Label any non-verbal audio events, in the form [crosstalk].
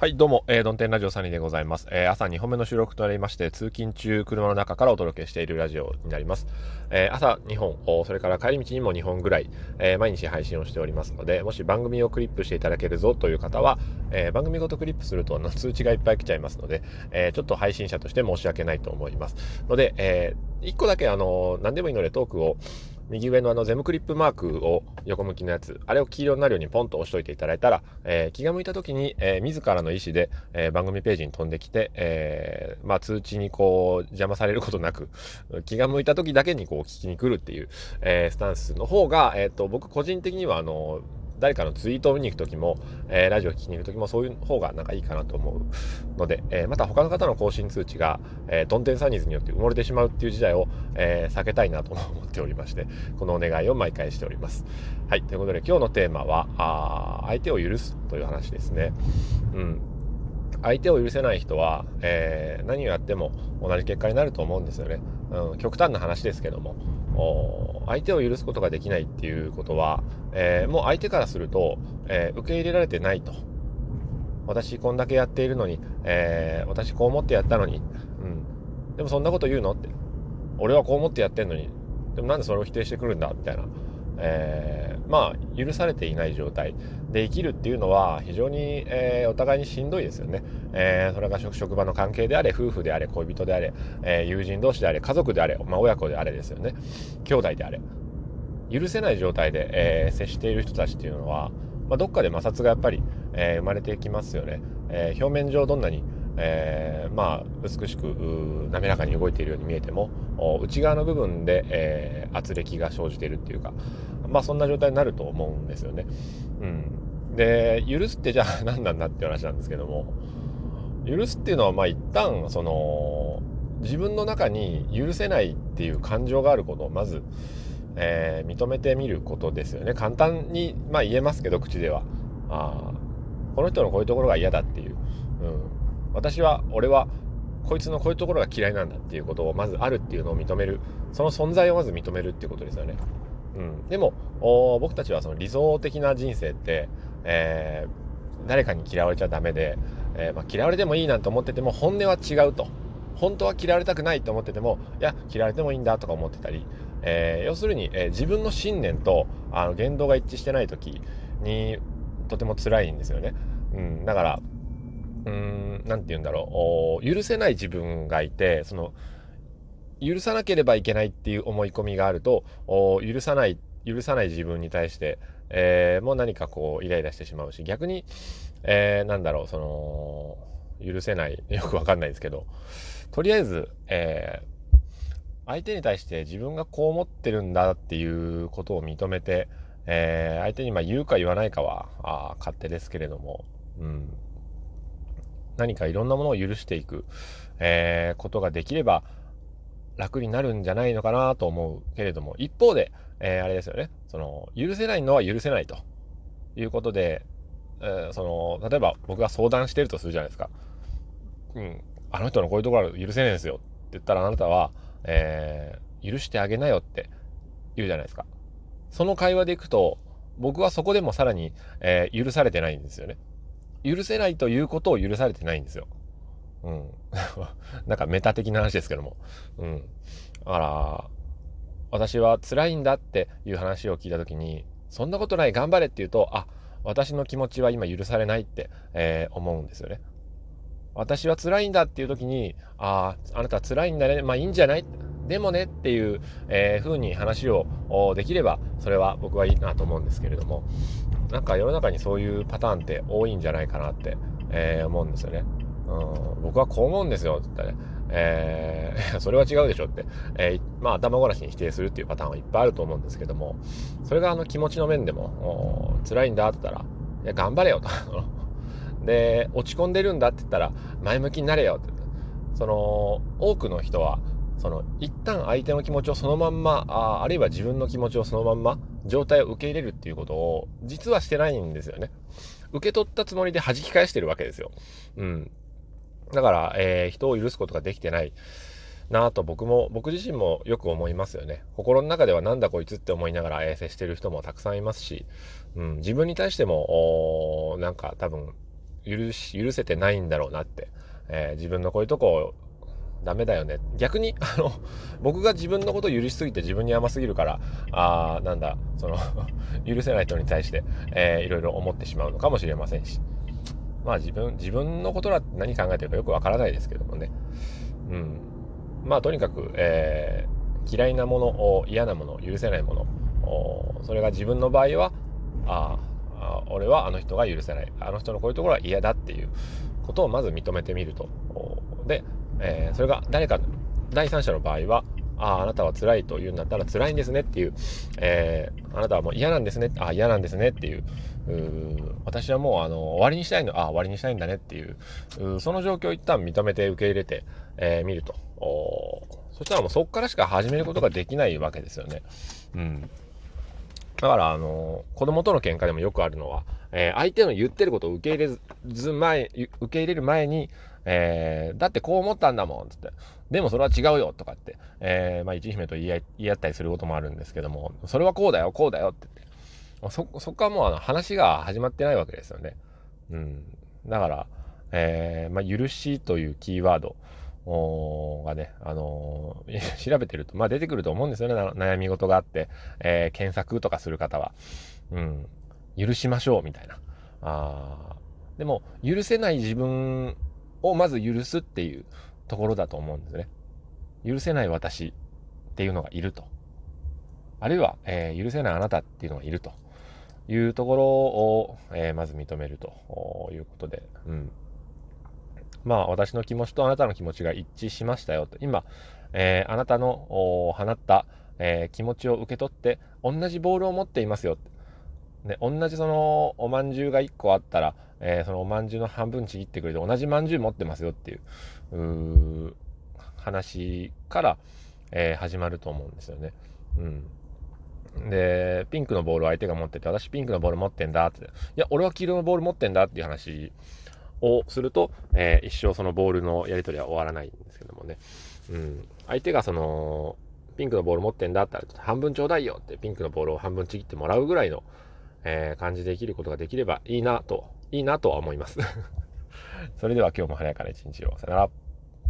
はい、どうも、えー、ドンテンラジオサニーでございます。えー、朝2本目の収録となりまして、通勤中、車の中からお届けしているラジオになります。えー、朝2本、それから帰り道にも2本ぐらい、えー、毎日配信をしておりますので、もし番組をクリップしていただけるぞという方は、えー、番組ごとクリップするとの通知がいっぱい来ちゃいますので、えー、ちょっと配信者として申し訳ないと思います。ので、えー、1個だけあの、何でもいいのでトークを、右上のあのゼムクリップマークを横向きのやつ、あれを黄色になるようにポンと押しといていただいたら、えー、気が向いた時に、えー、自らの意思で、えー、番組ページに飛んできて、えまあ、通知にこう邪魔されることなく、[laughs] 気が向いた時だけにこう聞きに来るっていう、えスタンスの方が、えっ、と、僕個人的にはあの、誰かのツイートを見に行くときも、えー、ラジオを聴きに行くときもそういう方がなんかいいかなと思うので、えー、また他の方の更新通知が、えー、ドンテンサニーズによって埋もれてしまうっていう事態を、えー、避けたいなと思っておりまして、このお願いを毎回しております。はい。ということで今日のテーマは、あ相手を許すという話ですね。うん。相手を許せない人は、えー、何をやっても同じ結果になると思うんですよね。うん、極端な話ですけども。相手を許すことができないっていうことは、えー、もう相手からすると、えー、受け入れられてないと。私こんだけやっているのに、えー、私こう思ってやったのに、うん。でもそんなこと言うのって。俺はこう思ってやってんのに、でもなんでそれを否定してくるんだみたいな。えー、まあ許されていない状態。で生きるっていうのは非常に、えー、お互いにしんどいですよね、えー、それが職場の関係であれ夫婦であれ恋人であれ、え友人同士であれ家族であれ、まあ、親子であれですよね。兄弟であれ。許せない状態で、え接している人たちっていうのは、まあ、どっかで摩擦がやっぱり、え生まれてきますよね、え表面上どんなにえー、まあ美しく滑らかに動いているように見えても内側の部分で、えー、圧力が生じているっていうかまあそんな状態になると思うんですよね。うん、で許すってじゃあ何なんだって話なんですけども。許すっていうのはまあ一旦その自分の中に許せないっていう感情があることをまず、えー、認めてみることですよね。簡単に、まあ、言えますけど口では。あこの人のこういうところが嫌だっていう、うん、私は俺はこいつのこういうところが嫌いなんだっていうことをまずあるっていうのを認める。その存在をまず認めるっていうことですよね。うん、でも僕たちはその理想的な人生って、えー、誰かに嫌われちゃダメで、えー、まあ、嫌われてもいいなんて思ってても本音は違うと。本当は嫌われたくないと思っててもいや嫌われてもいいんだとか思ってたり、えー、要するに、え自分の信念とあの言動が一致してない時にとても辛いんですよね。うん、だからうーん何て言うんだろう。許せない自分がいてその許さなければいけないっていう思い込みがあると許さない許さない自分に対して、えー、もう何かこうイライラしてしまうし逆に、えー、なんだろうその許せない [laughs] よくわかんないですけどとりあえず、えー、相手に対して自分がこう思ってるんだっていうことを認めて、えー、相手にま言うか言わないかはあ勝手ですけれども、うん、何かいろんなものを許していく、えー、ことができれば楽になるんじゃないのかなと思うけれども、一方で、えー、あれですよね、その、許せないのは許せないということで、えー、その、例えば僕が相談してるとするじゃないですか。うん、あの人のこういうところは許せないんですよって言ったらあなたは、えー、許してあげなよって言うじゃないですか。その会話でいくと、僕はそこでもさらに、えー、許されてないんですよね。許せないということを許されてないんですよ。うん。[laughs] なんかメタ的な話ですけども。うん。だから、私は辛いんだっていう話を聞いた時に、そんなことない頑張れって言うと、あ、私の気持ちは今許されないって、えー、思うんですよね。私は辛いんだっていう時に、ああ、あなた辛いんだね。まあいいんじゃない？でもねっていう、えー、風に話をできれば、それは僕はいいなと思うんですけれども、なんか世の中にそういうパターンって多いんじゃないかなって、えー、思うんですよね。うん、僕はこう思うんですよって言ったら、ね、えー、[laughs] それは違うでしょって、えー、まあ頭ごなしに否定するっていうパターンはいっぱいあると思うんですけども、それがあの気持ちの面でも、辛いんだって言ったら、いや、頑張れよと。[laughs] で、落ち込んでるんだって言ったら、前向きになれよって。その、多くの人は、その、一旦相手の気持ちをそのまんま、ああるいは自分の気持ちをそのまんま、状態を受け入れるっていうことを、実はしてないんですよね。受け取ったつもりで弾き返してるわけですよ。うん。だから、えー、人を許すことができてないなぁと僕も、僕自身もよく思いますよね。心の中ではなんだこいつって思いながら、えー、接してる人もたくさんいますし、うん、自分に対しても、なんか多分、許し、許せてないんだろうなって、えー、自分のこういうとこダメだよね。逆に、あの、[laughs] 僕が自分のことを許しすぎて自分に甘すぎるから、あなんだ、その [laughs] 許せない人に対して、えー、いろいろ思ってしまうのかもしれませんし。まあ自分、自分のことだって何考えてるかよくわからないですけどもね。うん。まあとにかく、えー、嫌いなもの、嫌なもの、許せないもの、それが自分の場合は、ああ、俺はあの人が許せない。あの人のこういうところは嫌だっていうことをまず認めてみると。で、えー、それが誰か、第三者の場合は、ああ、あなたは辛いと言うんだったら辛いんですねっていう、えー、あなたはもう嫌なんですね、ああ、嫌なんですねっていう、う私はもうあの終わりにしたいの、ああ、終わりにしたいんだねっていう、うその状況を一旦認めて受け入れて、えー、ると。そしたらもうそこからしか始めることができないわけですよね。うん。だから、あの、子供との喧嘩でもよくあるのは、えー、相手の言ってることを受け入れず前、受け入れる前に、えー、だってこう思ったんだもん、つって。でもそれは違うよ、とかって、えー、まあ、一姫と言い合言い合ったりすることもあるんですけども、それはこうだよ、こうだよってって。そ、そこはもうあの話が始まってないわけですよね。うん。だから、えー、まあ、許しというキーワード。がね、あのー、調べてると、まあ出てくると思うんですよね、悩み事があって、えー、検索とかする方は。うん。許しましょう、みたいな。あでも、許せない自分をまず許すっていうところだと思うんですね。許せない私っていうのがいると。あるいは、えー、許せないあなたっていうのがいるというところを、え、まず認めるということで、うん。まあ、私の気持ちとあなたの気持ちが一致しましたよと。今、えー、あなたの放った、えー、気持ちを受け取って、同じボールを持っていますよ。ね、同じそのおまんじゅうが1個あったら、えー、そのおまんじゅうの半分ちぎってくれて同じまんじゅう持ってますよっていう話から、えー、始まると思うんですよね。うん。で、ピンクのボールを相手が持ってて、私ピンクのボール持ってんだって。いや、俺は黄色のボール持ってんだっていう話をすると、えー、一生そのボールのやり取りは終わらないんですけどもね。うん。相手がその、ピンクのボール持ってんだったら、半分ちょうだいよってピンクのボールを半分ちぎってもらうぐらいの、えー、感じで生きることができればいいなと、いいなとは思います [laughs] それでは今日も早やかな一日を。さよなら。